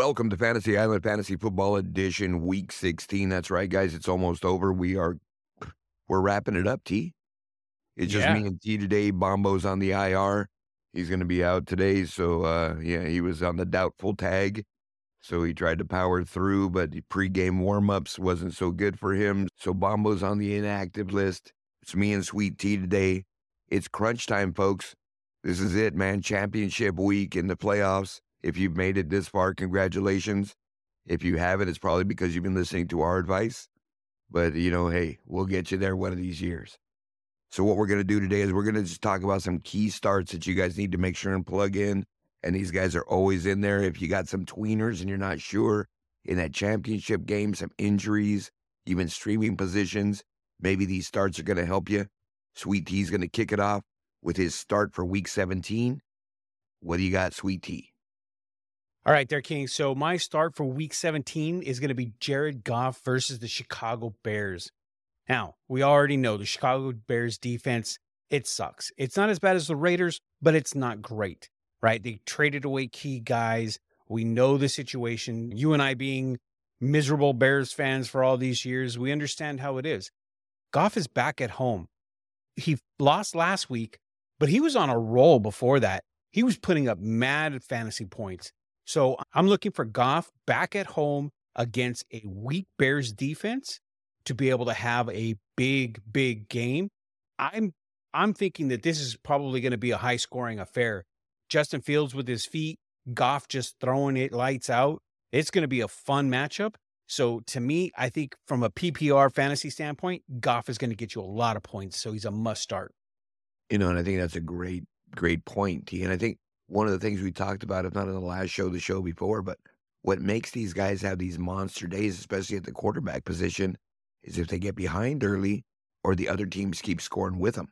Welcome to Fantasy Island Fantasy Football Edition, Week 16. That's right, guys. It's almost over. We are we're wrapping it up. T. It's just Yeah. me and T today. Bombo's on the IR. He's going to be out today. So uh, yeah, he was on the doubtful tag. So he tried to power through, but the pregame warm-ups wasn't so good for him. So Bombo's on the inactive list. It's me and Sweet T today. It's crunch time, folks. This is it, man. Championship week in the playoffs. If you've made it this far, congratulations. If you haven't, it's probably because you've been listening to our advice. But, you know, hey, we'll get you there one of these years. So, what we're going to do today is we're going to just talk about some key starts that you guys need to make sure and plug in. And these guys are always in there. If you got some tweeners and you're not sure in that championship game, some injuries, even streaming positions, maybe these starts are going to help you. Sweet T's going to kick it off with his start for week 17. What do you got, Sweet T? All right, there, King. So my start for week 17 is going to be Jared Goff versus the Chicago Bears. Now, we already know the Chicago Bears defense, it sucks. It's not as bad as the Raiders, but it's not great, right? They traded away key guys. We know the situation. You and I being miserable Bears fans for all these years, we understand how it is. Goff is back at home. He lost last week, but he was on a roll before that. He was putting up mad fantasy points. So I'm looking for Goff back at home against a weak Bears defense to be able to have a big, big game. I'm I'm thinking that this is probably going to be a high scoring affair. Justin Fields with his feet, Goff just throwing it lights out. It's going to be a fun matchup. So to me, I think from a PPR fantasy standpoint, Goff is going to get you a lot of points. So he's a must start. You know, and I think that's a great, great point, T. And I think one of the things we talked about, if not in the last show, the show before, but what makes these guys have these monster days, especially at the quarterback position, is if they get behind early or the other teams keep scoring with them.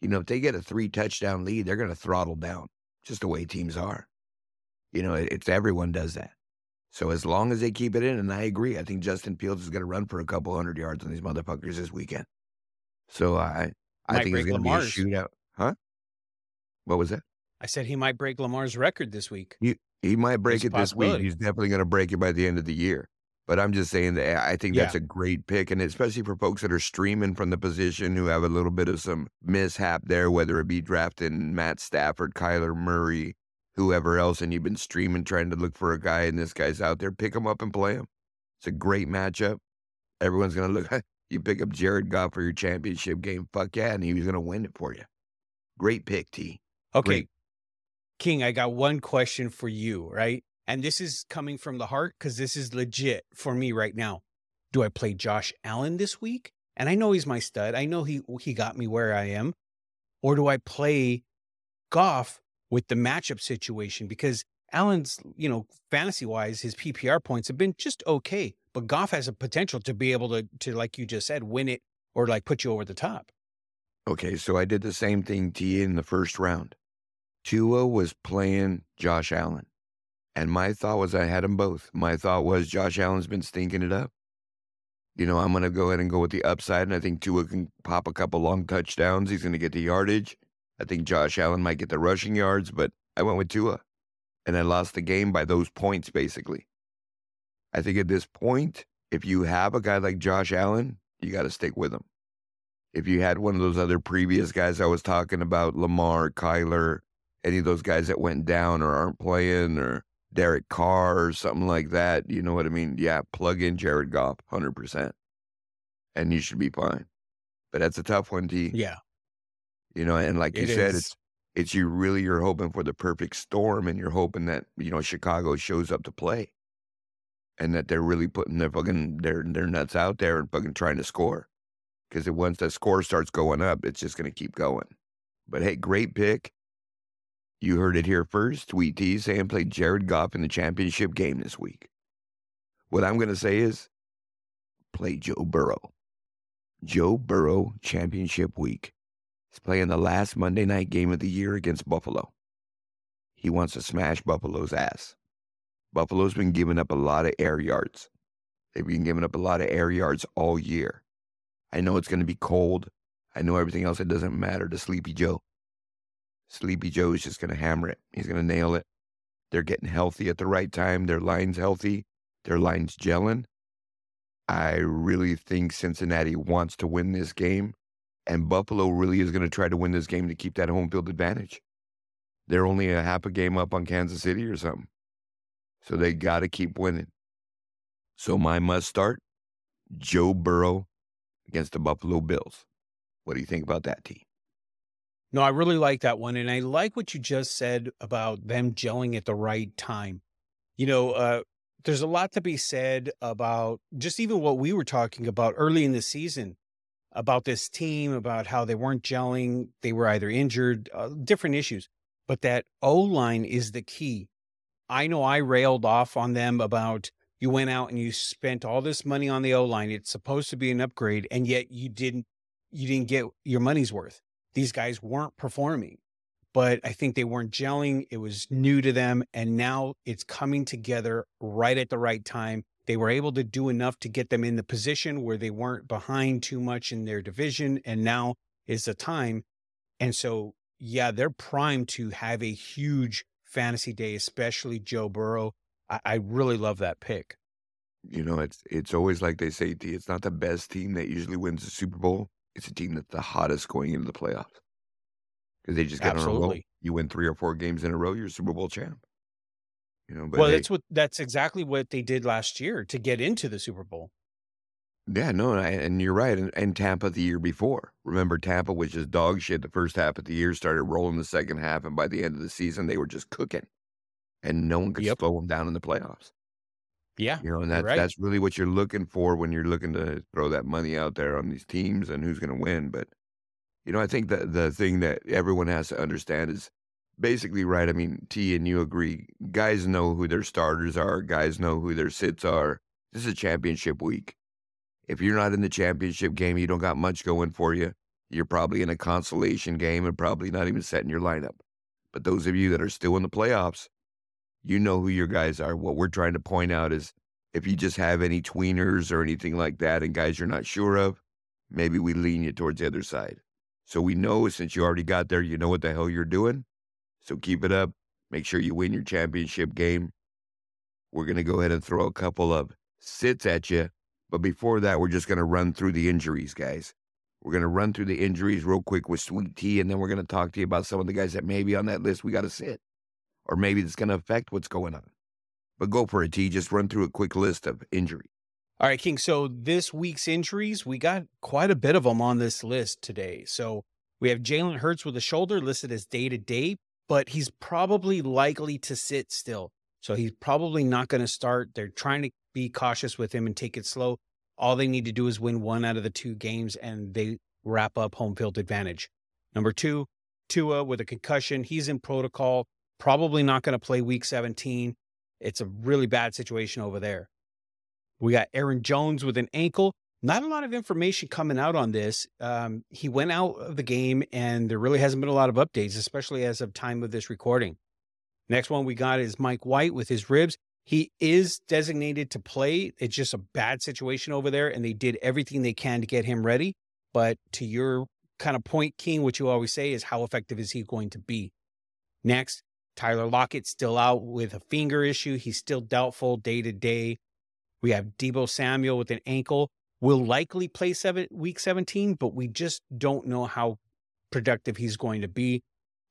You know, if they get a three touchdown lead, they're going to throttle down, just the way teams are. You know, it's everyone does that. So as long as they keep it in, and I agree, I think Justin Fields is going to run for a couple hundred yards on these motherfuckers this weekend. So I, I Might think it's going to be a shootout, huh? What was that? I said he might break Lamar's record this week. He might break There's it this week. He's definitely going to break it by the end of the year. But I'm just saying that I think that's Yeah. a great pick, and especially for folks that are streaming from the position who have a little bit of some mishap there, whether it be drafting Matt Stafford, Kyler Murray, whoever else, and you've been streaming trying to look for a guy, and this guy's out there, pick him up and play him. It's a great matchup. Everyone's going to look. You pick up Jared Goff for your championship game. Fuck yeah, and he was going to win it for you. Great pick, T. Okay. Great. King, I got one question for you, right? And this is coming from the heart because this is legit for me right now. Do I play Josh Allen this week? And I know he's my stud. I know he he got me where I am. Or do I play Goff with the matchup situation? Because Allen's, you know, fantasy wise, his PPR points have been just okay. But Goff has a potential to be able to to, like you just said, win it or like put you over the top. Okay, so I did the same thing to you in the first round. Tua was playing Josh Allen. And my thought was I had them both. My thought was Josh Allen's been stinking it up. You know, I'm going to go ahead and go with the upside, and I think Tua can pop a couple long touchdowns. He's going to get the yardage. I think Josh Allen might get the rushing yards, but I went with Tua. And I lost the game by those points, basically. I think at this point, if you have a guy like Josh Allen, you got to stick with him. If you had one of those other previous guys I was talking about, Lamar, Kyler, any of those guys that went down or aren't playing, or Derek Carr or something like that, you know what I mean? Yeah, plug in Jared Goff, 100%. And you should be fine. But that's a tough one, T. Yeah. You know, and like you It said, it's it's you really you're hoping for the perfect storm and you're hoping that, you know, Chicago shows up to play. And that they're really putting their fucking their their nuts out there and fucking trying to score. Because once that score starts going up, it's just gonna keep going. But hey, great pick. You heard it here first. Sweet T saying played Jared Goff in the championship game this week. What I'm gonna say is play Joe Burrow. Joe Burrow championship week. He's playing the last Monday night game of the year against Buffalo. He wants to smash Buffalo's ass. Buffalo's been giving up a lot of air yards. They've been giving up a lot of air yards all year. I know it's going to be cold. I know everything else. It doesn't matter to Sleepy Joe. Sleepy Joe is just going to hammer it. He's going to nail it. They're getting healthy at the right time. Their line's healthy. Their line's gelling. I really think Cincinnati wants to win this game, and Buffalo really is going to try to win this game to keep that home field advantage. They're only a half a game up on Kansas City or something. So they got to keep winning. So my must start Joe Burrow against the Buffalo Bills. What do you think about that, T? No, I really like that one. And I like what you just said about them gelling at the right time. You know, uh, there's a lot to be said about just even what we were talking about early in the season about this team, about how they weren't gelling. They were either injured, uh, different issues, but that O line is the key. I know I railed off on them about you went out and you spent all this money on the O line. It's supposed to be an upgrade, and yet you didn't you didn't get your money's worth. These guys weren't performing, but I think they weren't gelling. It was new to them. And now it's coming together right at the right time. They were able to do enough to get them in the position where they weren't behind too much in their division. And now is the time. And so, yeah, they're primed to have a huge fantasy day, especially Joe Burrow. I, I really love that pick. You know, it's it's always like they say, it's not the best team that usually wins the Super Bowl it's a team that's the hottest going into the playoffs because they just got on a roll. You win three or four games in a row, you're Super Bowl champ. You know, but well, hey, that's what that's exactly what they did last year to get into the Super Bowl. Yeah, no, and you're right. And, and, Tampa the year before. Remember, Tampa was just dog shit the first half of the year, started rolling the second half, and by the end of the season, they were just cooking, and no one could yep. slow them down in the playoffs. Yeah. You know, and that's right. that's really what you're looking for when you're looking to throw that money out there on these teams and who's going to win. But you know, I think that the thing that everyone has to understand is basically right. I mean, T and you agree. Guys know who their starters are. Guys know who their sits are. This is a championship week. If you're not in the championship game, you don't got much going for you. You're probably in a consolation game and probably not even setting your lineup. But those of you that are still in the playoffs, you know who your guys are. What we're trying to point out is if you just have any tweeners or anything like that and guys you're not sure of, maybe we lean you towards the other side. So we know since you already got there, you know what the hell you're doing. So keep it up. Make sure you win your championship game. We're going to go ahead and throw a couple of sits at you. But before that, we're just going to run through the injuries, guys. We're going to run through the injuries real quick with Sweet T, and then we're going to talk to you about some of the guys that may be on that list we got to sit or maybe it's going to affect what's going on. But go for it, T. Just run through a quick list of injuries. All right, King. So this week's injuries, we got quite a bit of them on this list today. So we have Jalen Hurts with a shoulder listed as day to day, but he's probably likely to sit still. So he's probably not going to start. They're trying to be cautious with him and take it slow. All they need to do is win one out of the two games and they wrap up home field advantage. Number two, Tua with a concussion. He's in protocol probably not going to play week 17. It's a really bad situation over there. We got Aaron Jones with an ankle. Not a lot of information coming out on this. Um, he went out of the game, and there really hasn't been a lot of updates, especially as of time of this recording. Next one we got is Mike White with his ribs. He is designated to play. It's just a bad situation over there, and they did everything they can to get him ready. But to your kind of point, King, what you always say is how effective is he going to be? Next, Tyler Lockett still out with a finger issue. He's still doubtful day to day. We have Deebo Samuel with an ankle. Will likely play seven, week 17, but we just don't know how productive he's going to be.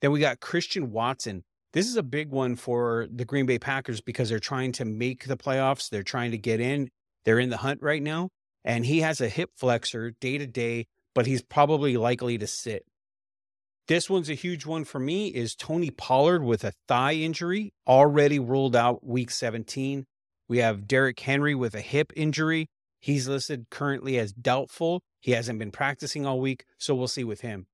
Then we got Christian Watson. This is a big one for the Green Bay Packers because they're trying to make the playoffs. They're trying to get in. They're in the hunt right now. And he has a hip flexor day to day, but he's probably likely to sit. This one's a huge one for me is Tony Pollard with a thigh injury already ruled out week 17. We have Derrick Henry with a hip injury. He's listed currently as doubtful. He hasn't been practicing all week, so we'll see with him.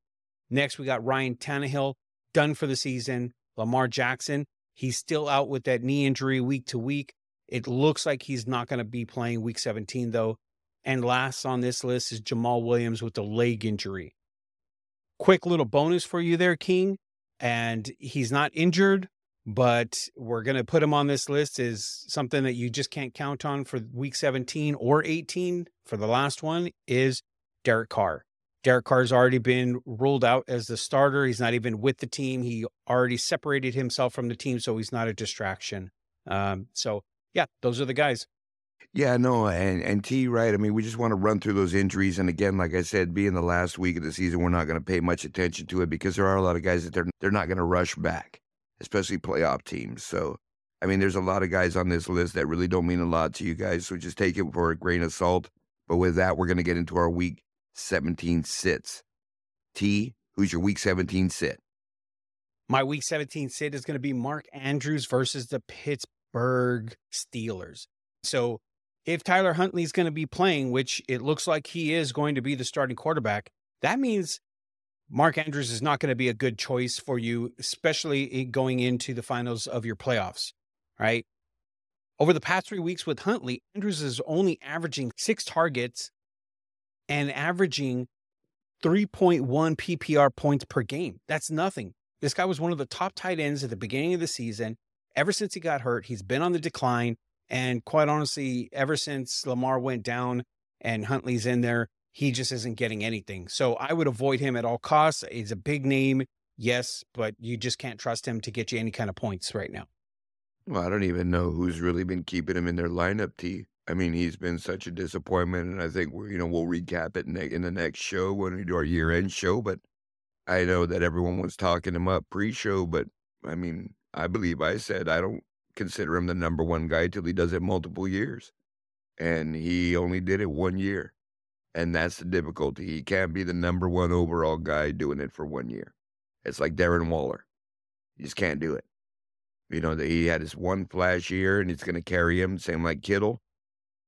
Next, we got Ryan Tannehill done for the season. Lamar Jackson, he's still out with that knee injury week to week. It looks like he's not going to be playing week 17, though. And last on this list is Jamaal Williams with a leg injury quick little bonus for you there, King. And he's not injured, but we're going to put him on this list is something that you just can't count on for week 17 or 18 for the last one is Derek Carr. Derek Carr's already been ruled out as the starter. He's not even with the team. He already separated himself from the team, so he's not a distraction. Um, so yeah, those are the guys. Yeah, no, and and T right. I mean, we just want to run through those injuries, and again, like I said, being the last week of the season, we're not going to pay much attention to it because there are a lot of guys that they're they're not going to rush back, especially playoff teams. So, I mean, there's a lot of guys on this list that really don't mean a lot to you guys. So just take it for a grain of salt. But with that, we're going to get into our week 17 sits. T, who's your week 17 sit? My week 17 sit is going to be Mark Andrews versus the Pittsburgh Steelers. So if Tyler Huntley is going to be playing, which it looks like he is going to be the starting quarterback, that means Mark Andrews is not going to be a good choice for you, especially going into the finals of your playoffs, right? Over the past three weeks with Huntley, Andrews is only averaging six targets and averaging 3.1 PPR points per game. That's nothing. This guy was one of the top tight ends at the beginning of the season. Ever since he got hurt, he's been on the decline. And quite honestly, ever since Lamar went down and Huntley's in there, he just isn't getting anything. So I would avoid him at all costs. He's a big name, yes, but you just can't trust him to get you any kind of points right now. Well, I don't even know who's really been keeping him in their lineup, T. I mean, he's been such a disappointment, and I think we're, you know we'll recap it in the next show when we do our year-end show. But I know that everyone was talking him up pre-show, but I mean, I believe I said I don't consider him the number one guy till he does it multiple years. And he only did it one year. And that's the difficulty. He can't be the number one overall guy doing it for one year. It's like Darren Waller. You just can't do it. You know, he had his one flash year and it's going to carry him, same like Kittle.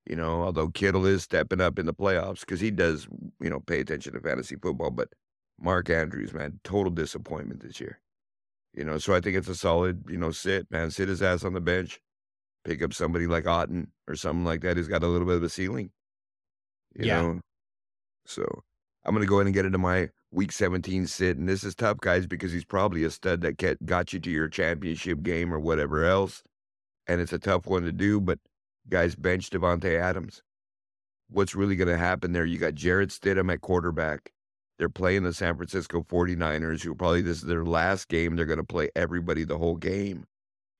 You know, although Kittle is stepping up in the playoffs because he does, you know, pay attention to fantasy football. But Mark Andrews, man, total disappointment this year. You know, so I think it's a solid, you know, sit, man. Sit his ass on the bench. Pick up somebody like Otton or something like that who's got a little bit of a ceiling. You yeah. know? So I'm gonna go ahead and get into my week 17 sit. And this is tough, guys, because he's probably a stud that got you to your championship game or whatever else. And it's a tough one to do, but guys bench Davante Adams. What's really gonna happen there? You got Jarrett Stidham at quarterback. They're playing the San Francisco 49ers, who probably this is their last game. They're going to play everybody the whole game.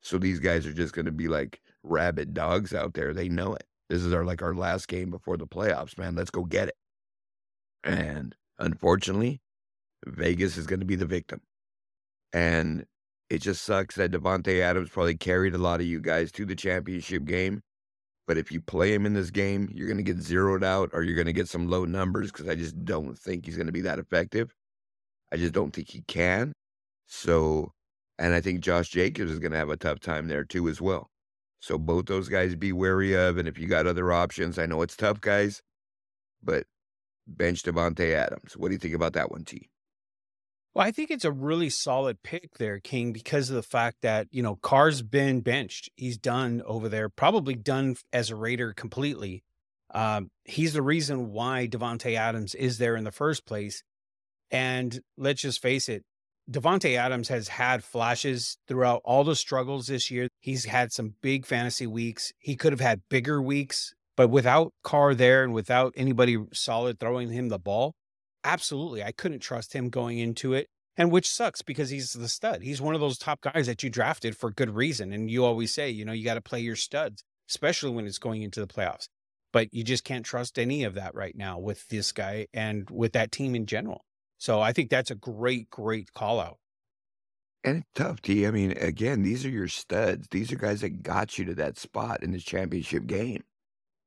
So these guys are just going to be like rabid dogs out there. They know it. This is our like our last game before the playoffs, man. Let's go get it. And unfortunately, Vegas is going to be the victim. And it just sucks that Davante Adams probably carried a lot of you guys to the championship game. But if you play him in this game, you're going to get zeroed out or you're going to get some low numbers because I just don't think he's going to be that effective. I just don't think he can. So, and I think Josh Jacobs is going to have a tough time there too as well. So both those guys be wary of. And if you got other options, I know it's tough, guys, but bench Davante Adams. What do you think about that one, T? Well, I think it's a really solid pick there, King, because of the fact that, you know, Carr's been benched. He's done over there, probably done as a Raider completely. Um, he's the reason why Davante Adams is there in the first place. And let's just face it, Davante Adams has had flashes throughout all the struggles this year. He's had some big fantasy weeks. He could have had bigger weeks, but without Carr there and without anybody solid throwing him the ball, absolutely, I couldn't trust him going into it. And which sucks because he's the stud. He's one of those top guys that you drafted for good reason. And you always say, you know, you got to play your studs, especially when it's going into the playoffs. But you just can't trust any of that right now with this guy and with that team in general. So I think that's a great, great call out. And it's tough, T. I mean, again, these are your studs. These are guys that got you to that spot in the championship game.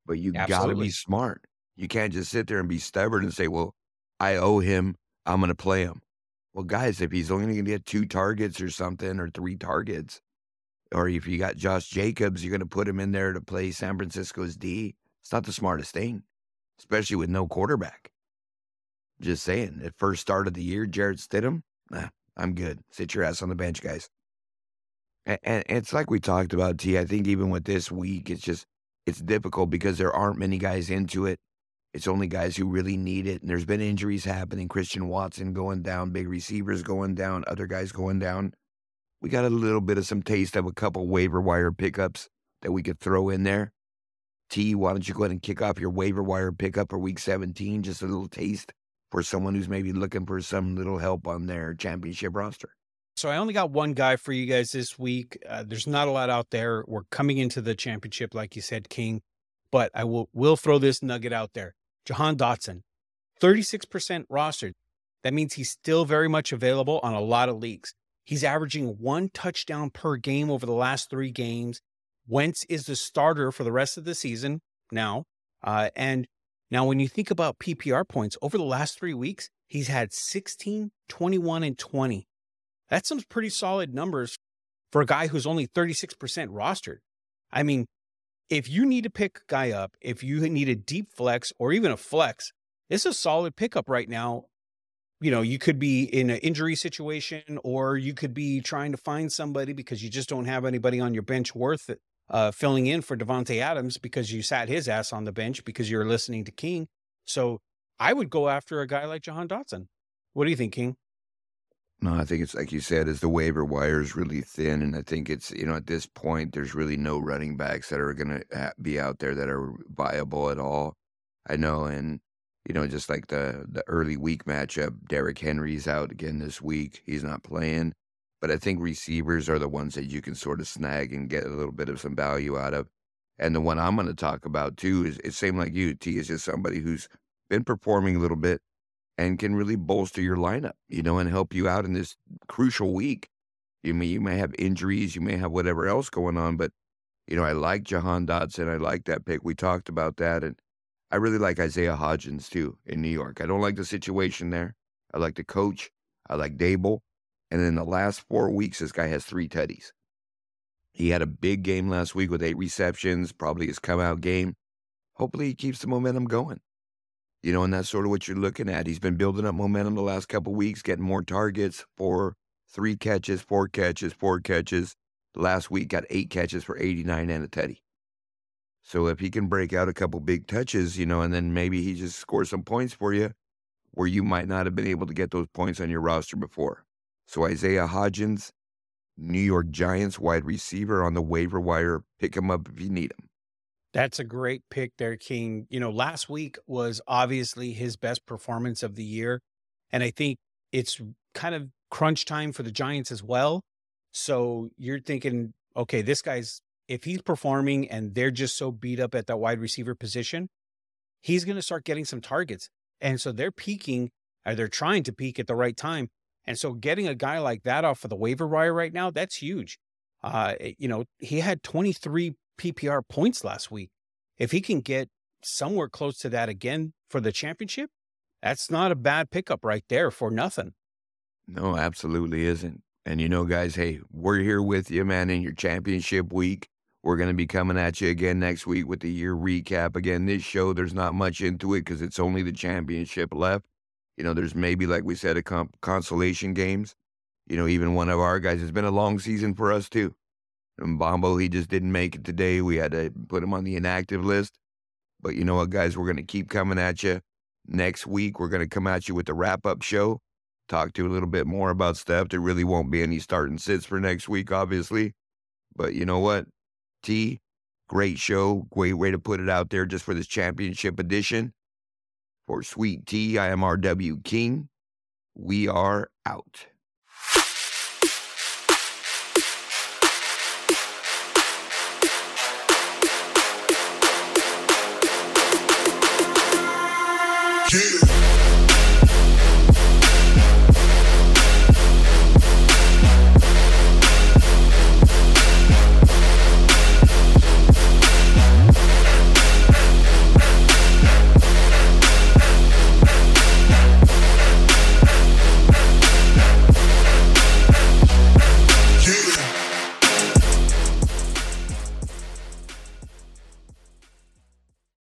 But you got to be smart. You can't just sit there and be stubborn and say, well, I owe him. I'm going to play him. Well, guys, if he's only going to get two targets or something or three targets, or if you got Josh Jacobs, you're going to put him in there to play San Francisco's D. It's not the smartest thing, especially with no quarterback. Just saying, at first start of the year, Jarrett Stidham, nah, I'm good. Sit your ass on the bench, guys. And, and it's like we talked about, T. I think even with this week, it's just it's difficult because there aren't many guys into it. It's only guys who really need it. And there's been injuries happening. Christian Watson going down, big receivers going down, other guys going down. We got a little bit of some taste of a couple waiver wire pickups that we could throw in there. T, why don't you go ahead and kick off your waiver wire pickup for week 17? Just a little taste for someone who's maybe looking for some little help on their championship roster. So I only got one guy for you guys this week. Uh, there's not a lot out there. We're coming into the championship, like you said, King. But I will will throw this nugget out there. Jahan Dotson, 36% rostered. That means he's still very much available on a lot of leagues. He's averaging one touchdown per game over the last three games. Wentz is the starter for the rest of the season now. Uh, and now, when you think about PPR points over the last three weeks, he's had 16, 21, and 20. That's some pretty solid numbers for a guy who's only 36% rostered. I mean, if you need to pick a guy up, if you need a deep flex or even a flex, it's a solid pickup right now. You know, you could be in an injury situation or you could be trying to find somebody because you just don't have anybody on your bench worth uh, filling in for Davante Adams because you sat his ass on the bench because you're listening to King. So I would go after a guy like Jahan Dotson. What do you think, King? No, I think it's like you said, is the waiver wire is really thin, and I think it's you know at this point there's really no running backs that are going to be out there that are viable at all. I know, and you know just like the the early week matchup, Derrick Henry's out again this week. He's not playing, but I think receivers are the ones that you can sort of snag and get a little bit of some value out of. And the one I'm going to talk about too is it's same like you. T is just somebody who's been performing a little bit and can really bolster your lineup, you know, and help you out in this crucial week. You may you may have injuries, you may have whatever else going on, but you know, I like Jahan Dotson. I like that pick. We talked about that, and I really like Isaiah Hodgins too in New York. I don't like the situation there. I like the coach. I like Daboll. And in the last four weeks, this guy has three tutties. He had a big game last week with eight receptions, probably his come out game. Hopefully, he keeps the momentum going. You know, and that's sort of what you're looking at. He's been building up momentum the last couple weeks, getting more targets for three catches, four catches, four catches. Last week got eight catches for 89 and a teddy. So if he can break out a couple big touches, you know, and then maybe he just scores some points for you where you might not have been able to get those points on your roster before. So Isaiah Hodgins, New York Giants wide receiver on the waiver wire, pick him up if you need him. That's a great pick there, King. You know, last week was obviously his best performance of the year. And I think it's kind of crunch time for the Giants as well. So you're thinking, okay, this guy's, if he's performing and they're just so beat up at that wide receiver position, he's going to start getting some targets. And so they're peaking, or they're trying to peak at the right time. And so getting a guy like that off of the waiver wire right now, that's huge. Uh, you know, he had 23 PPR points last week. If he can get somewhere close to that again for the championship, that's not a bad pickup right there for nothing. No, absolutely isn't. And you know, guys, hey, we're here with you, man, in your championship week. We're going to be coming at you again next week with the year recap. Again, this show, there's not much into it because it's only the championship left. You know, there's maybe, like we said, a comp- consolation games. You know, even one of our guys, it's been a long season for us, too. Bombo, he just didn't make it today. We had to put him on the inactive list. But you know what, guys? We're going to keep coming at you. Next week, we're going to come at you with the wrap up show, talk to you a little bit more about stuff. There really won't be any starting sits for next week, obviously. But you know what? T, great show. Great way to put it out there just for this championship edition. For Sweet T, I am RW King. We are out.